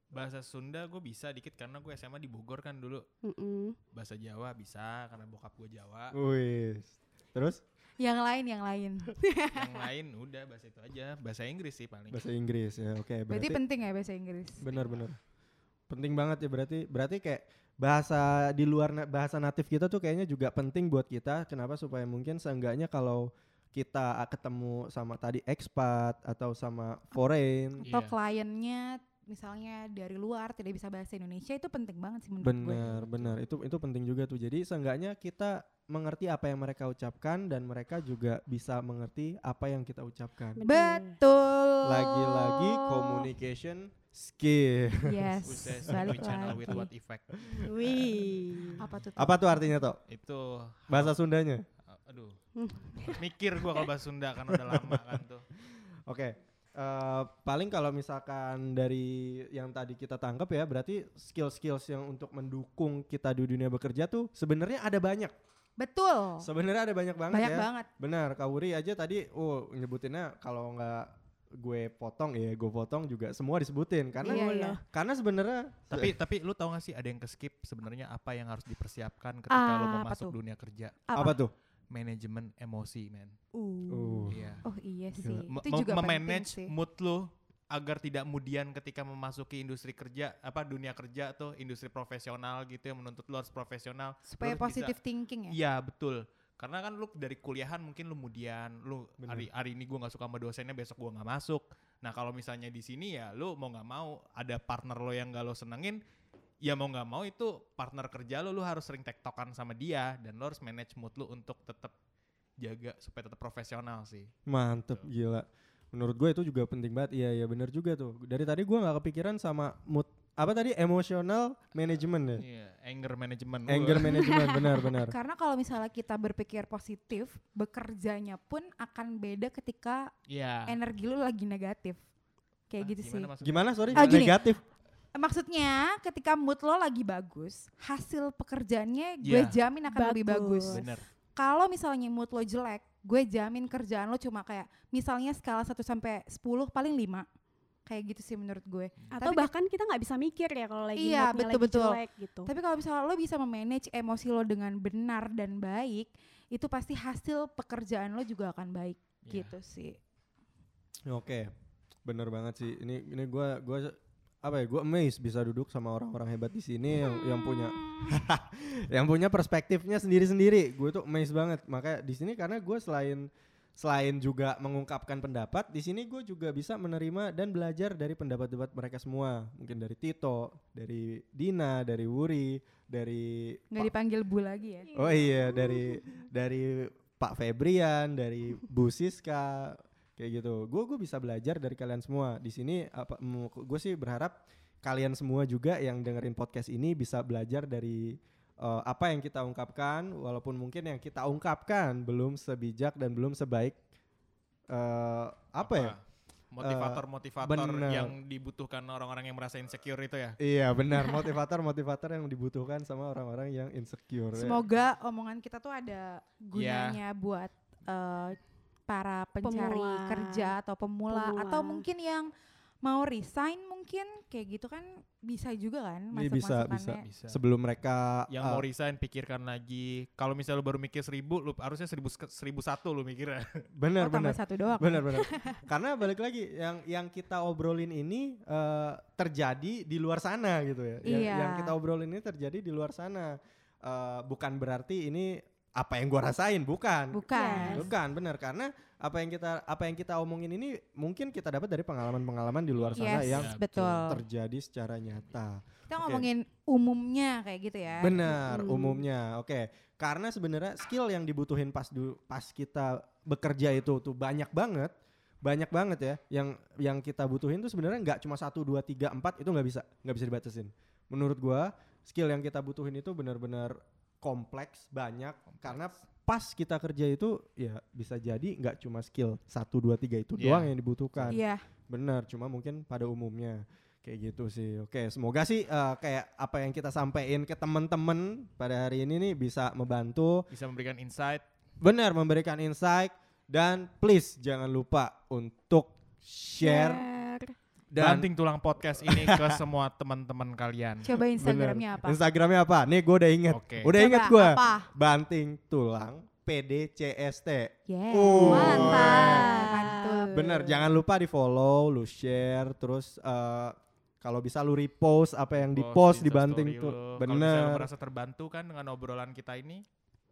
Bahasa Sunda gue bisa dikit karena gue SMA di Bogor kan dulu. Mm-mm. Bahasa Jawa bisa karena bokap gue Jawa. Wih. Terus Yang lain yang lain. Yang lain udah bahasa itu aja. Bahasa Inggris sih paling. bahasa Inggris ya. Oke, Berarti berarti penting ya bahasa Inggris. benar-benar. Penting banget ya berarti. Berarti kayak bahasa di luar na- bahasa natif kita tuh kayaknya juga penting buat kita. Kenapa? Supaya mungkin seenggaknya kalau kita ketemu sama tadi expat atau sama foreign Atau Iya. kliennya misalnya dari luar tidak bisa bahasa Indonesia itu penting banget sih menurut gue. Benar, benar. Itu itu penting juga tuh. Jadi seenggaknya kita mengerti apa yang mereka ucapkan dan mereka juga bisa mengerti apa yang kita ucapkan. Betul. Lagi-lagi communication skill. Yes. Balik channel with lagi. what effect. Wih. Apa tuh? apa tuh artinya toh? Itu Bahasa Sundanya. uh, aduh. Mikir gua kalau bahasa Sunda kan udah lama kan tuh. Oke. eh, paling kalau misalkan dari yang tadi kita tangkap ya, berarti skill-skills yang untuk mendukung kita di dunia bekerja tuh sebenarnya ada banyak. Betul. Sebenarnya ada banyak banget Banyak ya. banget. Benar, Kak Wuri aja tadi oh nyebutinnya kalau nggak gue potong ya gue potong juga semua disebutin karena Iya, iya. karena sebenarnya Tapi tapi lu tau gak sih ada yang ke skip sebenarnya apa yang harus dipersiapkan ketika lu mau Apa masuk tuh? dunia kerja? apa tuh? Manajemen emosi, men. Uh. Iya. Oh iya sih. Me- Itu juga memanage mood lu agar tidak kemudian ketika memasuki industri kerja apa dunia kerja tuh industri profesional gitu yang menuntut lu harus profesional lu Supaya harus bisa- positive thinking ya. Iya betul. Karena kan lu dari kuliahan mungkin lu kemudian lu Bener. hari hari ini gua nggak suka sama dosennya besok gua nggak masuk. Nah kalau misalnya di sini ya lu mau nggak mau ada partner lo yang gak lo senengin, ya mau nggak mau itu partner kerja lo lu harus sering tektokan sama dia dan lo harus manage mood lu untuk tetap jaga supaya tetap profesional sih. Mantep gila. Menurut gue itu juga penting banget. Iya iya benar juga tuh. Dari tadi gue nggak kepikiran sama mood apa tadi emotional management ya. Iya, anger management. Anger management benar benar. Karena kalau misalnya kita berpikir positif, bekerjanya pun akan beda ketika Iya. energi lu lagi negatif. Kayak Hah, gitu sih. gimana maksudnya? Gimana sorry? Ah, gini. Negatif. Maksudnya ketika mood lo lagi bagus, hasil pekerjaannya gue Iya. jamin akan lebih bagus. Bagus. Bener. Kalau misalnya mood lo jelek, gue jamin kerjaan lo cuma kayak misalnya skala 1 sampai 10 paling 5. Kayak gitu sih menurut gue. Atau Tapi- bahkan kita nggak bisa mikir ya kalau lagi Iya, moodnya lagi betul-betul. jelek gitu. Tapi kalau misalnya lo bisa memanage emosi lo dengan benar dan baik, itu pasti hasil pekerjaan lo juga akan baik Iya. gitu sih. Oke. Bener banget sih. Ini ini gue gua apa ya? Gue amazed bisa duduk sama orang-orang hebat di sini yang yang punya yang punya perspektifnya sendiri-sendiri. Gue tuh amazed banget. Makanya di sini karena gue selain selain juga mengungkapkan pendapat, di sini gue juga bisa menerima dan belajar dari pendapat-pendapat mereka semua. Mungkin dari Tito, dari Dina, dari Wuri, dari Nggak dipanggil bu lagi ya. Oh iya dari dari Pak Febrian, dari Bu Siska kayak gitu. Gue gue bisa belajar dari kalian semua. Di sini apa gue sih berharap kalian semua juga yang dengerin podcast ini bisa belajar dari eh, apa yang kita ungkapkan walaupun mungkin yang kita ungkapkan belum sebijak dan belum sebaik eh, apa, ya? Motivator-motivator bener. yang dibutuhkan orang-orang yang merasa insecure itu ya. Iya benar motivator-motivator yang dibutuhkan sama orang-orang yang insecure. ya. Semoga omongan kita tuh ada gunanya buat eh, para pencari Pemula. kerja atau pemula, Pemula. atau mungkin yang mau resign mungkin kayak gitu kan bisa juga kan Iya, bisa, masuk-masukannya. Bisa. Sebelum mereka Yang eh, mau resign pikirkan lagi. Kalau misalnya lu baru mikir seribu, lu harusnya seribu seribu satu lu mikirnya. benar Oh, tambah benar satu doang. benar benar karena balik lagi yang yang kita obrolin ini eh, terjadi di luar sana gitu ya yang, Iya. yang kita obrolin ini terjadi di luar sana Eh, bukan berarti ini apa yang gua rasain, bukan. Bukan. Bukan, benar karena apa yang kita apa yang kita omongin ini mungkin kita dapat dari pengalaman-pengalaman di luar sana Yes, yang betul. terjadi secara nyata. Kita Oke. ngomongin umumnya kayak gitu ya. Benar, umumnya. Oke. Karena sebenarnya skill yang dibutuhin pas du, pas kita bekerja itu tuh banyak banget. Banyak banget ya yang yang kita butuhin tuh sebenarnya nggak cuma satu dua tiga empat itu nggak bisa nggak bisa dibatasin. Menurut gua skill yang kita butuhin itu benar-benar kompleks banyak karena pas kita kerja itu ya bisa jadi nggak cuma skill satu dua tiga itu Iya. doang yang dibutuhkan. Iya. Benar, cuma mungkin pada umumnya kayak gitu sih. Oke, semoga sih eh, kayak apa yang kita sampaikan ke teman-teman pada hari ini nih bisa membantu. Bisa memberikan insight. Benar, memberikan insight dan please jangan lupa untuk share dan Banting tulang podcast ini ke semua teman-teman kalian. Coba. Instagramnya apa? Instagramnya apa? Nih gue udah inget, Oke. udah Coba, inget gue. Banting tulang PDCST. Yeah. Oh. Mantap. Mantul. Bener, jangan lupa di follow, lu share, terus eh, kalau bisa lu repost apa yang di post di banting tuh. Kalau misalnya lu Bener. merasa terbantu kan dengan obrolan kita ini.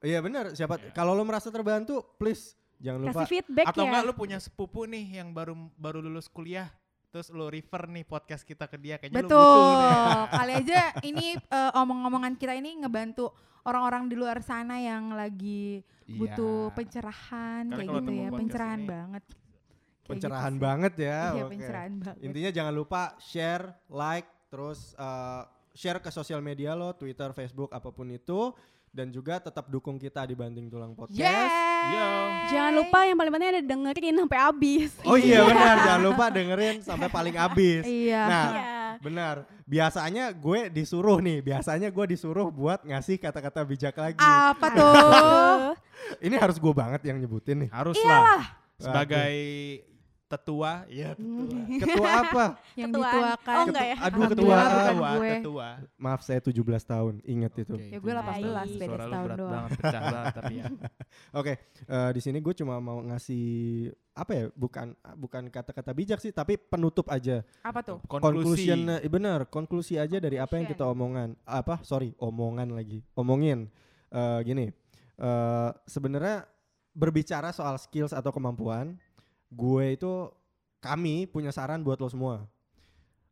Iya bener, siapa Iya. kalau lu merasa terbantu, please jangan lupa. Kasih feedback Atau ya. enggak lu punya sepupu nih yang baru baru lulus kuliah. Terus lu refer nih podcast kita ke dia kayaknya lu butuh Betul. Kali aja ini eh, omong-omongan kita ini ngebantu orang-orang di luar sana yang lagi butuh Iya. pencerahan Karena kayak gitu ya, pencerahan ini- banget. Kayak Pencerahan gitu sih. banget ya. Iya, oke. pencerahan banget. Intinya jangan lupa share, like, terus eh, share ke sosial media lo, Twitter, Facebook, apa pun itu. Dan juga tetap dukung kita di Banting Tulang Podcast. Yeah. Jangan lupa yang paling penting ada dengerin sampai habis. Oh iya benar, jangan lupa dengerin sampai paling habis. Iya. Nah, Iya. benar. Biasanya gue disuruh nih, biasanya gue disuruh buat ngasih kata-kata bijak lagi. Apa tuh? Ini harus gue banget yang nyebutin nih. Haruslah sebagai tetua, ya Ketua apa? yang Ketuaan. dituakan. Oh, enggak ya? Aduh, ketuaan. bukan tetua, gue. tetua. Maaf saya 17 tahun, ingat itu. Oke, Ya gue itu 18 Baik. beda setahun berat doang. banget, pecah banget tapi ya. Oke, eh, di sini gue cuma mau ngasih apa ya? Bukan bukan kata-kata bijak sih, tapi penutup aja. Apa tuh? Konklusi. Conclusion, eh, benar, konklusi aja dari apa yang kita omongan. Apa? Sorry, omongan lagi. Omongin. Eh, gini, eh, sebenarnya berbicara soal skills atau kemampuan, gue itu kami punya saran buat lo semua.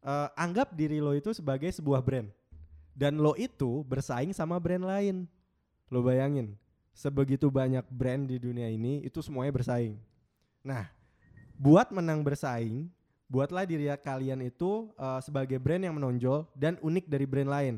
Eh, anggap diri lo itu sebagai sebuah brand, dan lo itu bersaing sama brand lain. Lo bayangin, sebegitu banyak brand di dunia ini itu semuanya bersaing. Nah, buat menang bersaing, buatlah diri kalian itu uh, sebagai brand yang menonjol dan unik dari brand lain.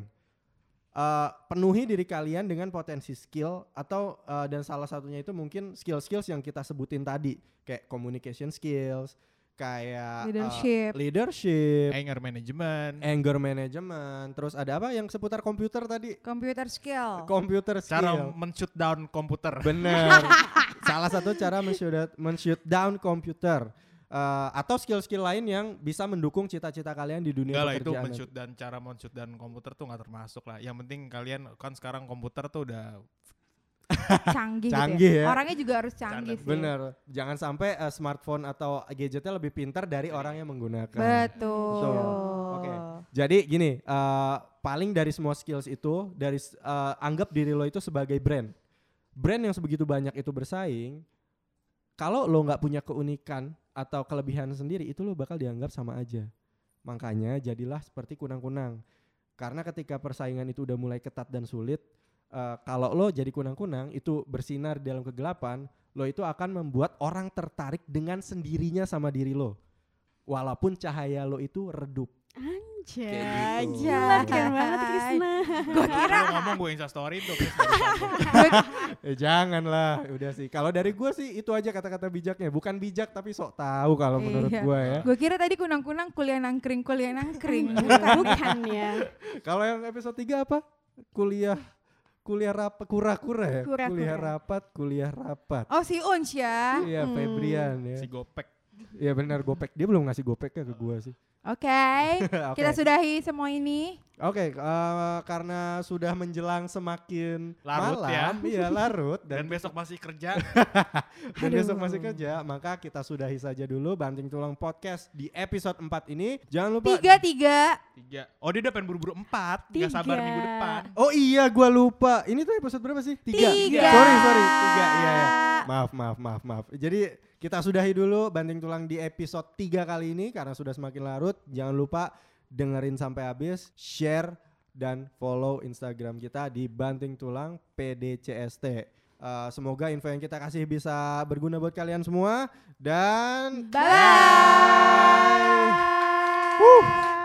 Uh, penuhi diri kalian dengan potensi skill atau uh, dan salah satunya itu mungkin skill-skills yang kita sebutin tadi kayak communication skills, kayak uh, Leadership. leadership, Anger management. anger management, terus ada apa yang seputar komputer tadi? Computer skill. Computer Cara skill. men-shoot down komputer. Bener. Salah satu cara men-shoot men-shoot down komputer. Eh, atau skill-skill lain yang bisa mendukung cita-cita kalian di dunia Enggak lah itu men-shoot dan cara men-shoot dan komputer tuh nggak termasuk lah. Yang penting kalian kan sekarang komputer tuh udah canggih, Canggih gitu ya. ya. Orangnya juga harus canggih sih. Bener. Jangan sampai eh, smartphone atau gadgetnya lebih pintar dari orang yang menggunakan. Betul. Betul. Oke. Jadi gini, eh, paling dari semua skills itu, dari eh, anggap diri lo itu sebagai brand. Brand yang sebegitu banyak itu bersaing, kalau lo nggak punya keunikan atau kelebihan sendiri, itu lo bakal dianggap sama aja. Makanya jadilah seperti kunang-kunang. Karena ketika persaingan itu udah mulai ketat dan sulit, eh, kalau lo jadi kunang-kunang itu bersinar dalam kegelapan, lo itu akan membuat orang tertarik dengan sendirinya sama diri lo. Walaupun cahaya lo itu redup. Anjay, Kayak gitu. gila keren banget Krisna. Gue kira Lu ngomong gue insta story tuh. Barusan. Eh janganlah, udah sih. Kalau dari gue sih itu aja kata-kata bijaknya. Bukan bijak tapi sok tahu kalau menurut Iya. gue ya. Gue kira tadi kunang-kunang kuliah nangkring, kuliah nangkring. Bukan, bukan ya. Kalau yang episode 3 apa? Kuliah kuliah rapat kura-kura ya. Kura-kura. Kuliah rapat, kuliah rapat. Oh si Uns ya. Iya, Febrian ya. si Gopek. Iya benar gopek. Dia belum ngasih gopeknya ke gue sih. Oke, Oke. kita sudahi semua ini. Oke, eh, karena sudah menjelang semakin Larut ya. malam, iya larut Dan dan, besok masih kerja. dan besok masih kerja, maka kita sudahi saja dulu banting tulang podcast di episode 4 ini. Jangan lupa Tiga tiga. Tiga. Oh dia udah pengen buru-buru empat. Gak Tiga. sabar minggu depan. Oh iya, gua lupa. Ini tuh episode berapa sih? Tiga. Tiga. Sorry, sorry. Tiga. Iya, iya. Maaf, maaf, maaf, maaf. Jadi kita sudahi dulu banting tulang di episode 3 kali ini karena sudah semakin larut. Jangan lupa dengerin sampai habis, share dan follow Instagram kita di banting tulang PDCST. Uh, semoga info yang kita kasih bisa berguna buat kalian semua dan Bye. Wuh.